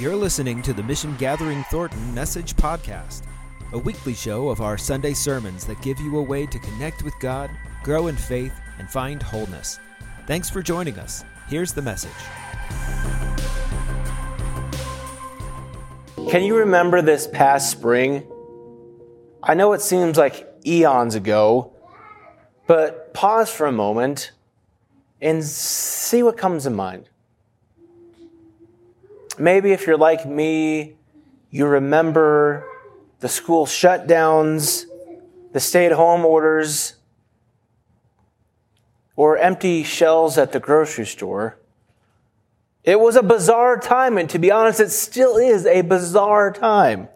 You're listening to the Mission Gathering Thornton Message Podcast, a weekly show of our Sunday sermons that give you a way to connect with God, grow in faith, and find wholeness. Thanks for joining us. Here's the message. Can you remember this past spring? I know it seems like eons ago, but pause for a moment and see what comes to mind. Maybe if you're like me, you remember the school shutdowns, the stay at home orders, or empty shelves at the grocery store. It was a bizarre time, and to be honest, it still is a bizarre time.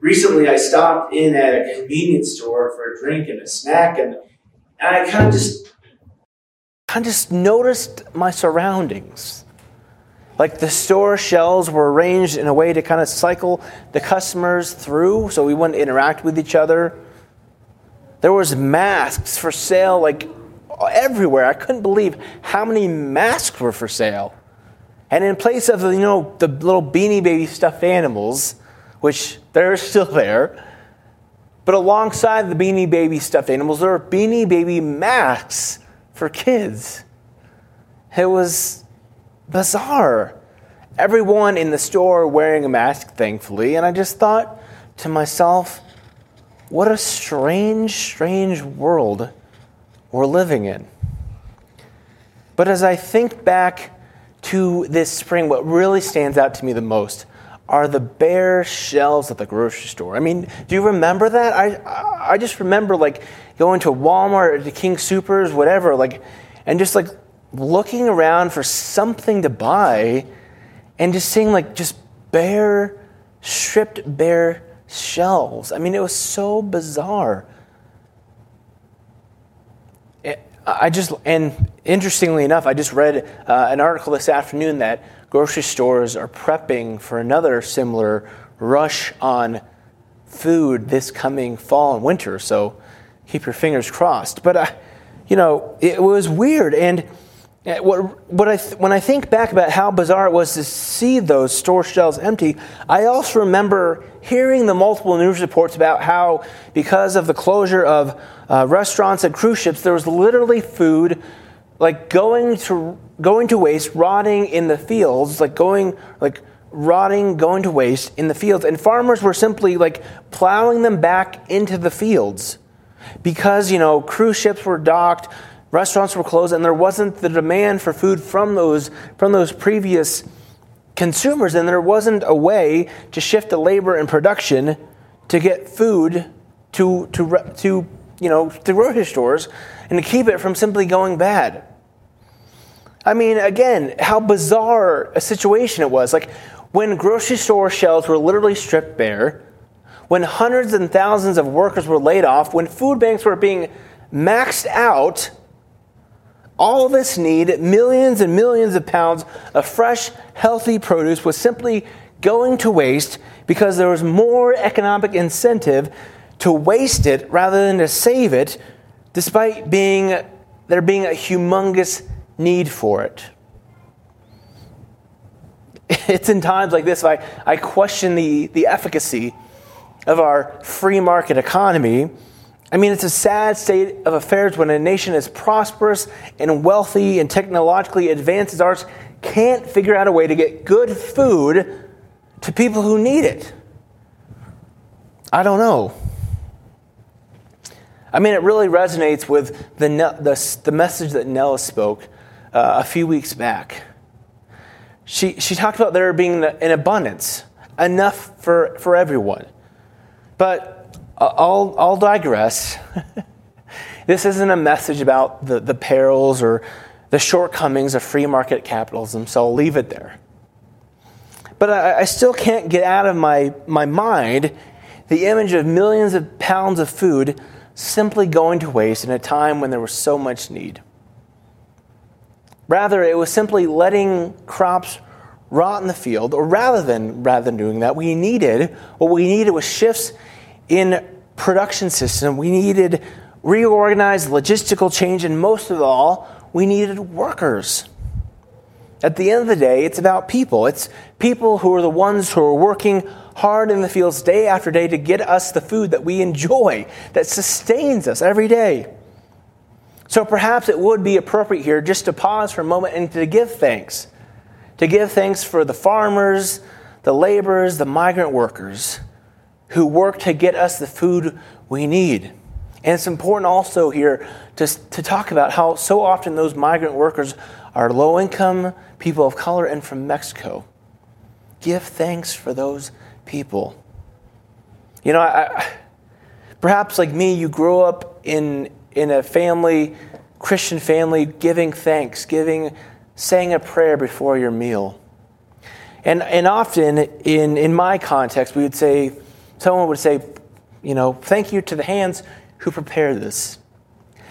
Recently, I stopped in at a convenience store for a drink and a snack, and I kind of just, kind of just noticed my surroundings. Like the store shelves were arranged in a way to kind of cycle the customers through so we wouldn't interact with each other. There was masks for sale like everywhere. I couldn't believe how many masks were for sale. And in place of you know the little beanie baby stuffed animals, which they're still there, but alongside the beanie baby stuffed animals, there were beanie baby masks for kids. It was bizarre. Everyone in the store wearing a mask, thankfully, and I just thought to myself, what a strange, strange world we're living in. But as I think back to this spring, what really stands out to me the most are the bare shelves at the grocery store. I mean, do you remember that? I I just remember like going to Walmart or to King Supers, whatever, like, and just like looking around for something to buy and just seeing like just bare, stripped bare shelves. I mean, it was so bizarre. I just, and interestingly enough, I just read uh, an article this afternoon that grocery stores are prepping for another similar rush on food this coming fall and winter. So keep your fingers crossed. But, uh, you know, it was weird. And what, what I th- when I think back about how bizarre it was to see those store shelves empty, I also remember hearing the multiple news reports about how, because of the closure of uh, restaurants and cruise ships, there was literally food like going to going to waste, rotting in the fields, like going like rotting, going to waste in the fields, and farmers were simply like plowing them back into the fields. Because you know cruise ships were docked Restaurants were closed, and there wasn't the demand for food from those, from those previous consumers, and there wasn't a way to shift the labor and production to get food to, to, to, you know, to grocery stores and to keep it from simply going bad. I mean, again, how bizarre a situation it was. Like when grocery store shelves were literally stripped bare, when hundreds and thousands of workers were laid off, when food banks were being maxed out all this need, millions and millions of pounds of fresh, healthy produce, was simply going to waste because there was more economic incentive to waste it rather than to save it, despite being, there being a humongous need for it. It's in times like this I, I question the, the efficacy of our free market economy I mean, it's a sad state of affairs when a nation as prosperous and wealthy and technologically advanced as ours can't figure out a way to get good food to people who need it. I don't know. I mean, it really resonates with the, the, the message that Nella spoke uh, a few weeks back. She, she talked about there being an abundance, enough for, for everyone. But Uh, I'll, I'll digress. this isn't a message about the, the perils or the shortcomings of free market capitalism, so I'll leave it there. But I, I still can't get out of my, my mind the image of millions of pounds of food simply going to waste in a time when there was so much need. Rather, it was simply letting crops rot in the field, or rather than rather than doing that, we needed what we needed was shifts in production system, we needed reorganized logistical change, and most of all, we needed workers. At the end of the day, it's about people. It's people who are the ones who are working hard in the fields day after day to get us the food that we enjoy, that sustains us every day. So perhaps it would be appropriate here just to pause for a moment and to give thanks. To give thanks for the farmers, the laborers, the migrant workers who work to get us the food we need. And it's important also here to, to talk about how so often those migrant workers are low income, people of color, and from Mexico. Give thanks for those people. You know, I, perhaps like me, you grow up in, in a family, Christian family, giving thanks, giving, saying a prayer before your meal. And, and often in, in my context, we would say, someone would say, you know, thank you to the hands who prepared this.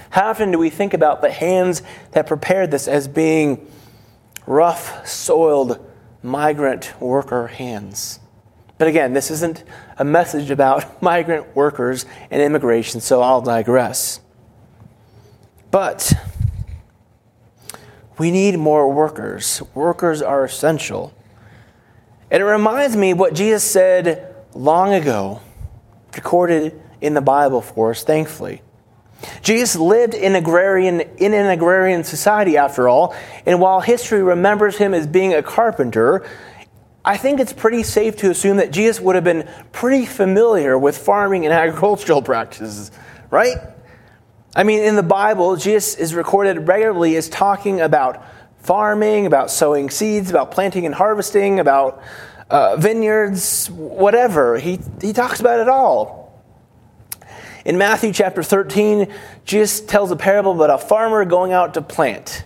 How often do we think about the hands that prepared this as being rough, soiled, migrant worker hands? But again, this isn't a message about migrant workers and immigration, so I'll digress. But we need more workers. Workers are essential. And it reminds me what Jesus said long ago, recorded in the Bible for us, thankfully. Jesus lived in, agrarian, in an agrarian society, after all, and while history remembers him as being a carpenter, I think it's pretty safe to assume that Jesus would have been pretty familiar with farming and agricultural practices, right? I mean, in the Bible, Jesus is recorded regularly as talking about farming, about sowing seeds, about planting and harvesting, about uh, vineyards, whatever. He, he talks about it all. In Matthew chapter 13, Jesus tells a parable about a farmer going out to plant.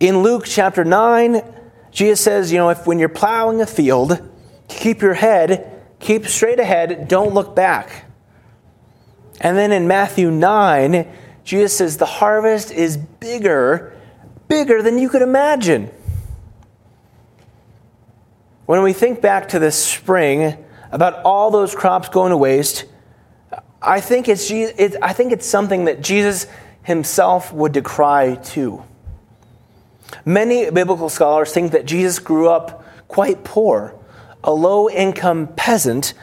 In Luke chapter 9, Jesus says, you know, if when you're plowing a field, keep your head, keep straight ahead, don't look back. And then in Matthew 9, Jesus says the harvest is bigger, bigger than you could imagine. When we think back to this spring about all those crops going to waste, I think it's, I think it's something that Jesus himself would decry too. Many biblical scholars think that Jesus grew up quite poor, a low income peasant,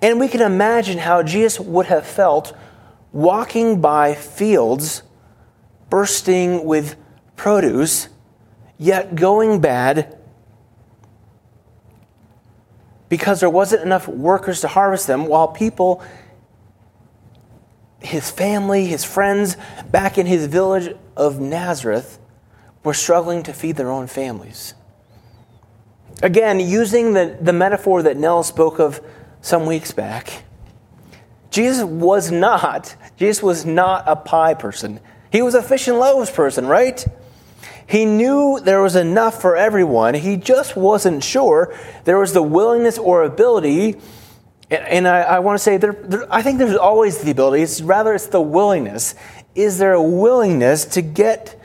and we can imagine how Jesus would have felt walking by fields bursting with produce, yet going bad because there wasn't enough workers to harvest them, while people, his family, his friends back in his village of Nazareth, were struggling to feed their own families. Again, using the, the metaphor that Nell spoke of some weeks back, Jesus was not, Jesus was not a pie person. He was a fish and loaves person, right? He knew there was enough for everyone. He just wasn't sure there was the willingness or ability. And I, I want to say, there, there, I think there's always the ability. It's rather, it's the willingness. Is there a willingness to get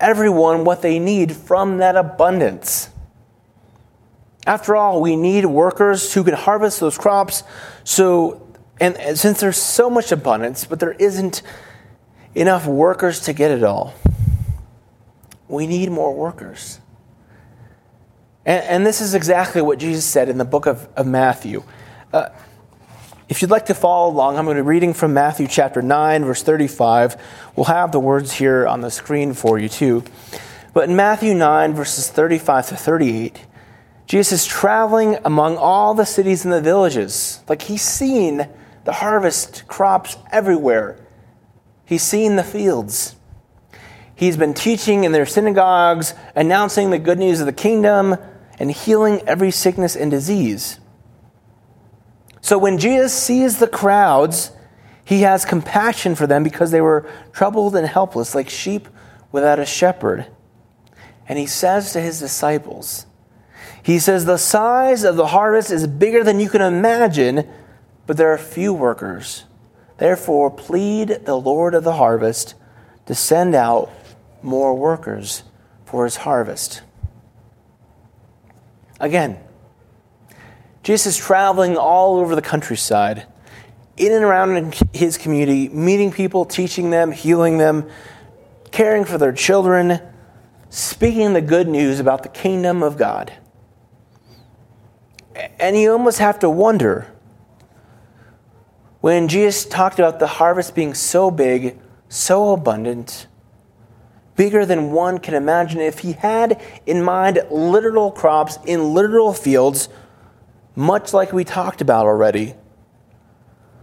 everyone what they need from that abundance. After all, we need workers who can harvest those crops. So, and, and since there's so much abundance, but there isn't enough workers to get it all, we need more workers. And, and this is exactly what Jesus said in the book of, of Matthew. Uh, if you'd like to follow along, I'm going to be reading from Matthew chapter 9, verse 35. We'll have the words here on the screen for you, too. But in Matthew 9, verses 35 to 38, Jesus is traveling among all the cities and the villages. Like he's seen the harvest crops everywhere, he's seen the fields. He's been teaching in their synagogues, announcing the good news of the kingdom, and healing every sickness and disease. So when Jesus sees the crowds, he has compassion for them because they were troubled and helpless, like sheep without a shepherd. And he says to his disciples, He says, The size of the harvest is bigger than you can imagine, but there are few workers. Therefore, plead the Lord of the harvest to send out more workers for his harvest. Again, Jesus traveling all over the countryside, in and around his community, meeting people, teaching them, healing them, caring for their children, speaking the good news about the kingdom of God. And you almost have to wonder when Jesus talked about the harvest being so big, so abundant, bigger than one can imagine, if he had in mind literal crops in literal fields, much like we talked about already,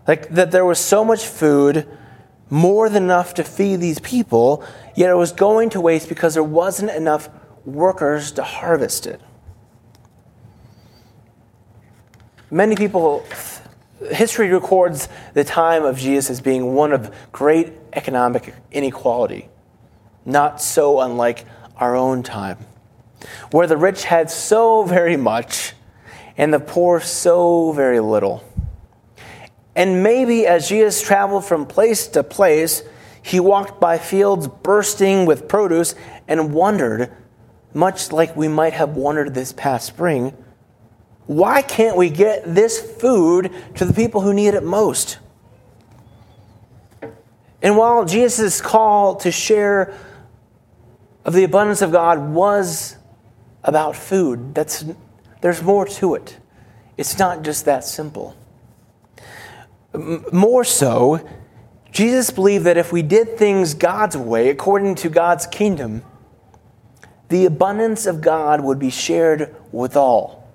like that there was so much food, more than enough to feed these people, yet it was going to waste because there wasn't enough workers to harvest it. Many people history records the time of Jesus as being one of great economic inequality, not so unlike our own time, where the rich had so very much and the poor so very little. And maybe as Jesus traveled from place to place, he walked by fields bursting with produce and wondered, much like we might have wondered this past spring why can't we get this food to the people who need it most? And while Jesus' call to share of the abundance of God was about food, that's, there's more to it. It's not just that simple. More so, Jesus believed that if we did things God's way, according to God's kingdom, the abundance of God would be shared with all.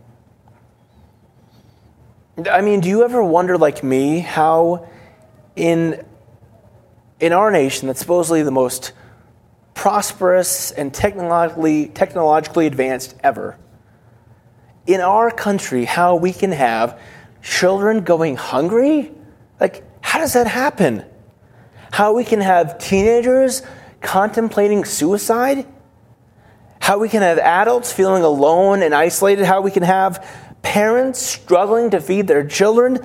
I mean, do you ever wonder, like me, how in, in our nation, that's supposedly the most prosperous and technologically, technologically advanced ever, in our country, how we can have children going hungry? Like, how does that happen? How we can have teenagers contemplating suicide? How we can have adults feeling alone and isolated? How we can have parents struggling to feed their children,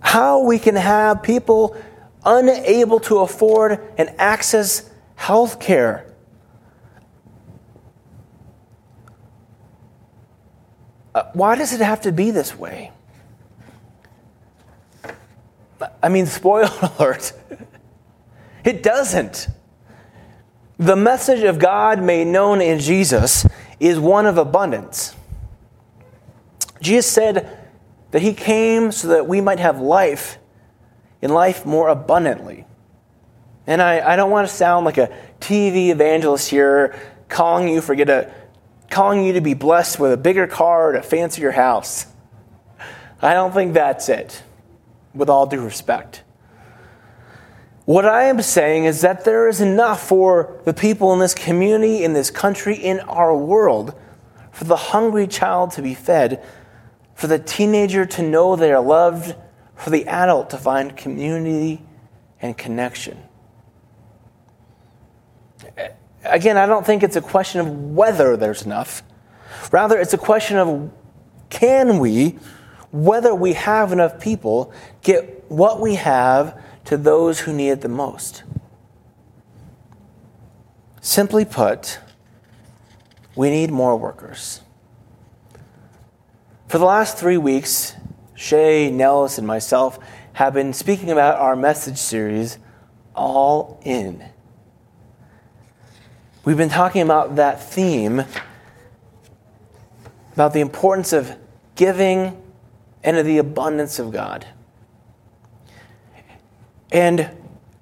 how we can have people unable to afford and access health care. Uh, why does it have to be this way? I mean, spoiler alert, it doesn't. The message of God made known in Jesus is one of abundance. Jesus said that he came so that we might have life in life more abundantly. And I, I don't want to sound like a TV evangelist here calling you for get a calling you to be blessed with a bigger car or a fancier house. I don't think that's it, with all due respect. What I am saying is that there is enough for the people in this community, in this country, in our world, for the hungry child to be fed for the teenager to know they are loved, for the adult to find community and connection. Again, I don't think it's a question of whether there's enough. Rather, it's a question of can we, whether we have enough people, get what we have to those who need it the most. Simply put, we need more workers. For the last three weeks, Shay, Nellis, and myself have been speaking about our message series, All In. We've been talking about that theme, about the importance of giving and of the abundance of God. And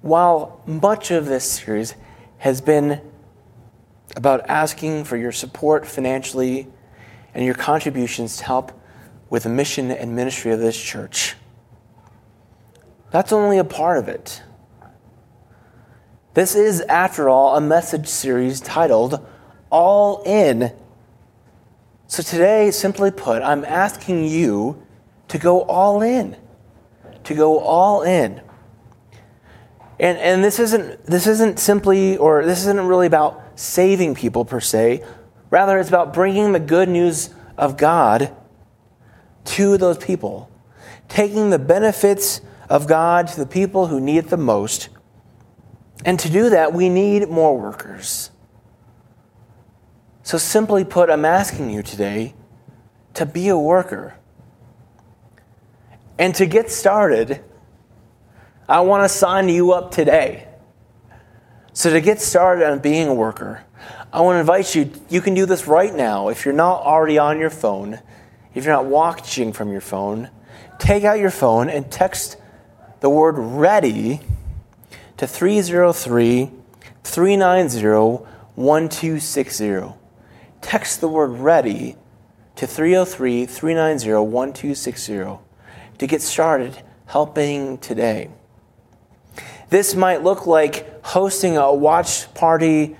while much of this series has been about asking for your support financially and your contributions to help with the mission and ministry of this church. That's only a part of it. This is, after all, a message series titled All In. So today, simply put, I'm asking you to go all in. To go all in. And, and this, isn't, this isn't simply, or this isn't really about saving people per se, Rather, it's about bringing the good news of God to those people, taking the benefits of God to the people who need it the most. And to do that, we need more workers. So, simply put, I'm asking you today to be a worker. And to get started, I want to sign you up today. So, to get started on being a worker, I want to invite you, you can do this right now. If you're not already on your phone, if you're not watching from your phone, take out your phone and text the word ready to 303 390 1260. Text the word ready to 303 390 1260 to get started helping today. This might look like hosting a watch party,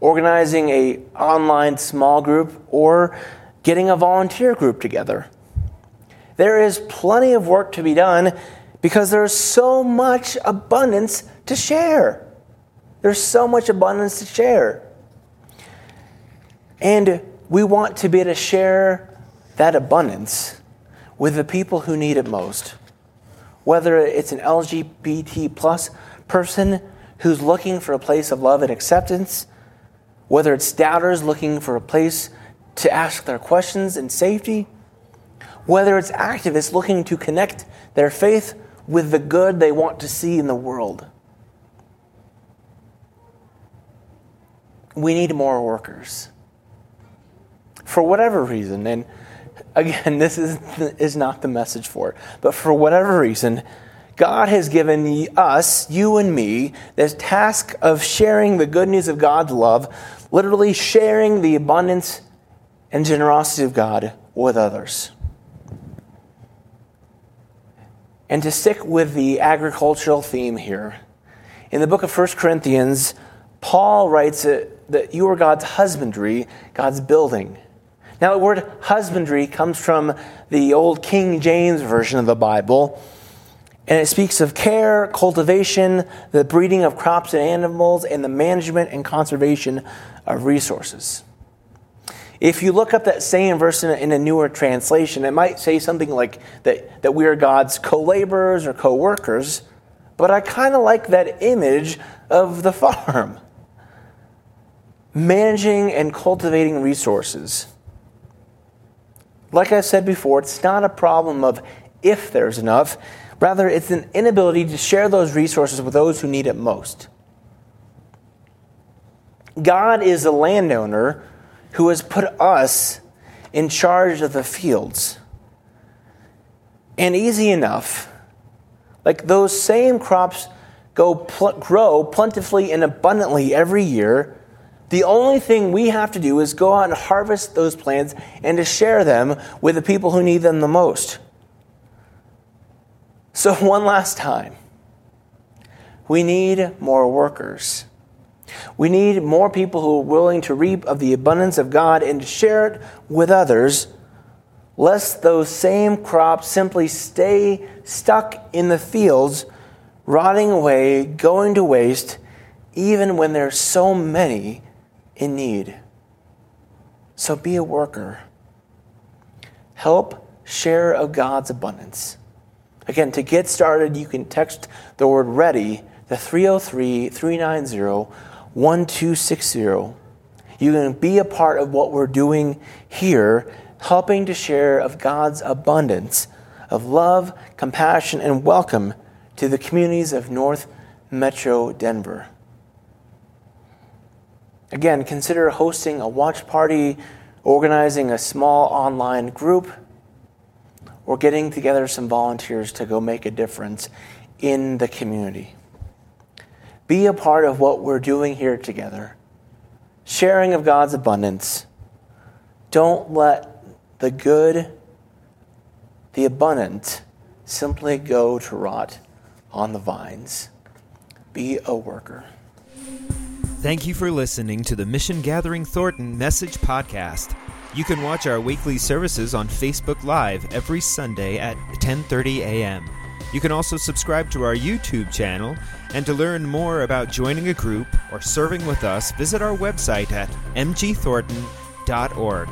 organizing a online small group, or getting a volunteer group together. There is plenty of work to be done because there's so much abundance to share. There's so much abundance to share. And we want to be able to share that abundance with the people who need it most. Whether it's an LGBT plus person who's looking for a place of love and acceptance, whether it's doubters looking for a place to ask their questions in safety, whether it's activists looking to connect their faith with the good they want to see in the world. We need more workers. For whatever reason, and again, this is, is not the message for it, but for whatever reason, God has given us, you and me, this task of sharing the good news of God's love, literally sharing the abundance and generosity of God with others. And to stick with the agricultural theme here, in the book of 1 Corinthians, Paul writes that you are God's husbandry, God's building. Now, the word husbandry comes from the old King James Version of the Bible, and it speaks of care, cultivation, the breeding of crops and animals, and the management and conservation of resources. If you look up that same verse in a, in a newer translation, it might say something like that, that we are God's co laborers or co workers, but I kind of like that image of the farm. Managing and cultivating resources. Like I said before, it's not a problem of if there's enough, rather, it's an inability to share those resources with those who need it most. God is a landowner who has put us in charge of the fields. And easy enough, like those same crops go pl- grow plentifully and abundantly every year. The only thing we have to do is go out and harvest those plants and to share them with the people who need them the most. So, one last time, we need more workers. We need more people who are willing to reap of the abundance of God and to share it with others, lest those same crops simply stay stuck in the fields, rotting away, going to waste, even when there are so many in need. So be a worker. Help share of God's abundance. Again, to get started, you can text the word ready to 303 390 1260. You can be a part of what we're doing here, helping to share of God's abundance of love, compassion, and welcome to the communities of North Metro Denver. Again, consider hosting a watch party, organizing a small online group, or getting together some volunteers to go make a difference in the community. Be a part of what we're doing here together. Sharing of God's abundance. Don't let the good, the abundant, simply go to rot on the vines. Be a worker. Thank you for listening to the Mission Gathering Thornton Message Podcast. You can watch our weekly services on Facebook Live every Sunday at 10:30 a.m. You can also subscribe to our YouTube channel, and to learn more about joining a group or serving with us, visit our website at mgthornton.org.